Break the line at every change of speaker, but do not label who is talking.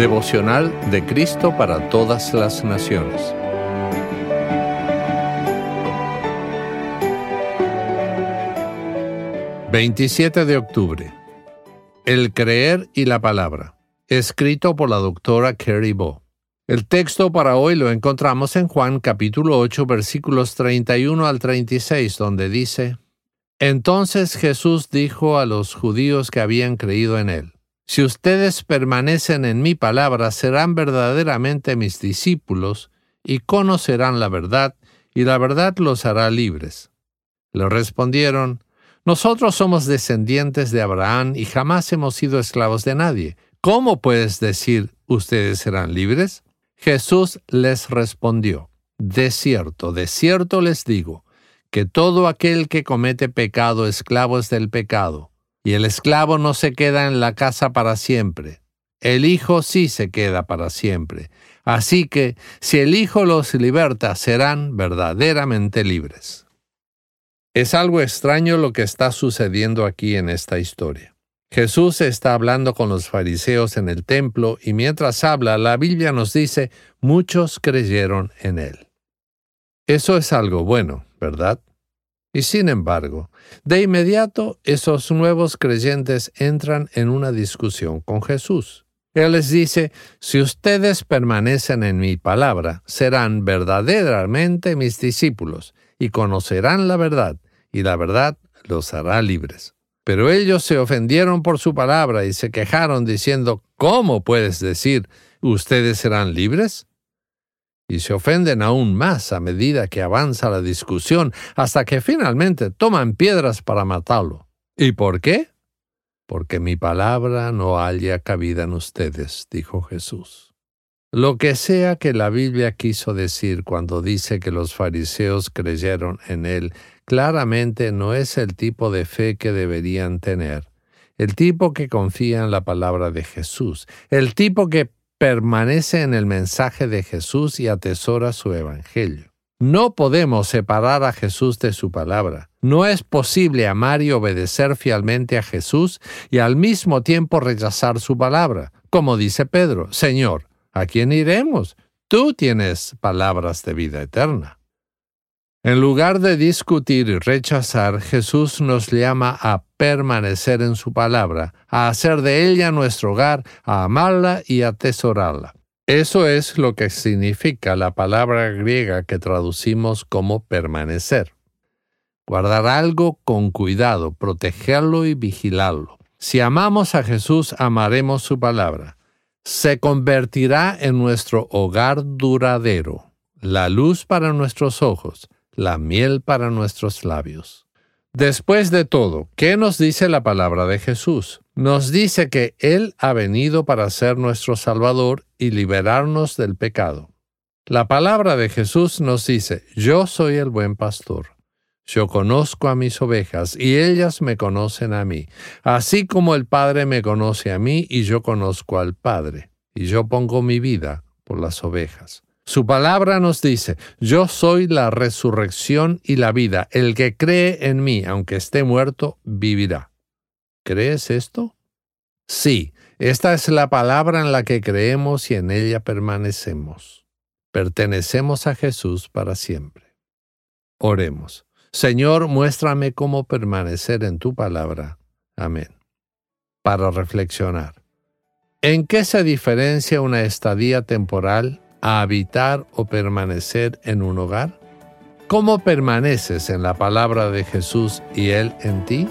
Devocional de Cristo para todas las naciones. ...27 de octubre... El creer y la palabra... ...escrito por la doctora Carrie Bo. El texto para hoy lo encontramos en Juan capítulo 8 versículos 31 al 36 donde dice, Entonces Jesús dijo a los judíos que habían creído en él, Si ustedes permanecen en mi palabra serán verdaderamente mis discípulos y conocerán la verdad, y la verdad los hará libres. Le respondieron, Nosotros somos descendientes de Abraham y jamás hemos sido esclavos de nadie. ¿Cómo puedes decir ustedes serán libres? Jesús les respondió, De cierto, de cierto les digo, que todo aquel que comete pecado esclavo es del pecado, y el esclavo no se queda en la casa para siempre, el Hijo sí se queda para siempre. Así que, si el Hijo los liberta, serán verdaderamente libres. Es algo extraño lo que está sucediendo aquí en esta historia. Jesús está hablando con los fariseos en el templo y mientras habla, la Biblia nos dice, muchos creyeron en él. Eso es algo bueno, ¿verdad? Y sin embargo, de inmediato esos nuevos creyentes entran en una discusión con Jesús. Él les dice, si ustedes permanecen en mi palabra, serán verdaderamente mis discípulos y conocerán la verdad, y la verdad los hará libres. Pero ellos se ofendieron por su palabra y se quejaron diciendo, ¿cómo puedes decir, ustedes serán libres? Y se ofenden aún más a medida que avanza la discusión, hasta que finalmente toman piedras para matarlo. ¿Y por qué? Porque mi palabra no haya cabida en ustedes, dijo Jesús. Lo que sea que la Biblia quiso decir cuando dice que los fariseos creyeron en él claramente no es el tipo de fe que deberían tener, el tipo que confía en la palabra de Jesús, el tipo que permanece en el mensaje de Jesús y atesora su evangelio. No podemos separar a Jesús de su palabra. No es posible amar y obedecer fielmente a Jesús y al mismo tiempo rechazar su palabra. Como dice Pedro, Señor, ¿a quién iremos? Tú tienes palabras de vida eterna. En lugar de discutir y rechazar, Jesús nos llama a permanecer en su palabra, a hacer de ella nuestro hogar, a amarla y atesorarla. Eso es lo que significa la palabra griega que traducimos como permanecer. Guardar algo con cuidado, protegerlo y vigilarlo. Si amamos a Jesús, amaremos su palabra. Se convertirá en nuestro hogar duradero, la luz para nuestros ojos, la miel para nuestros labios. Después de todo, ¿qué nos dice la palabra de Jesús? Nos dice que Él ha venido para ser nuestro Salvador y liberarnos del pecado. La palabra de Jesús nos dice, yo soy el buen pastor. Yo conozco a mis ovejas y ellas me conocen a mí, así como el Padre me conoce a mí y yo conozco al Padre, y yo pongo mi vida por las ovejas. Su palabra nos dice, yo soy la resurrección y la vida. El que cree en mí, aunque esté muerto, vivirá. ¿Crees esto? Sí, esta es la palabra en la que creemos y en ella permanecemos. Pertenecemos a Jesús para siempre. Oremos. Señor, muéstrame cómo permanecer en tu palabra. Amén. Para reflexionar. ¿En qué se diferencia una estadía temporal a habitar o permanecer en un hogar? ¿Cómo permaneces en la palabra de Jesús y Él en ti?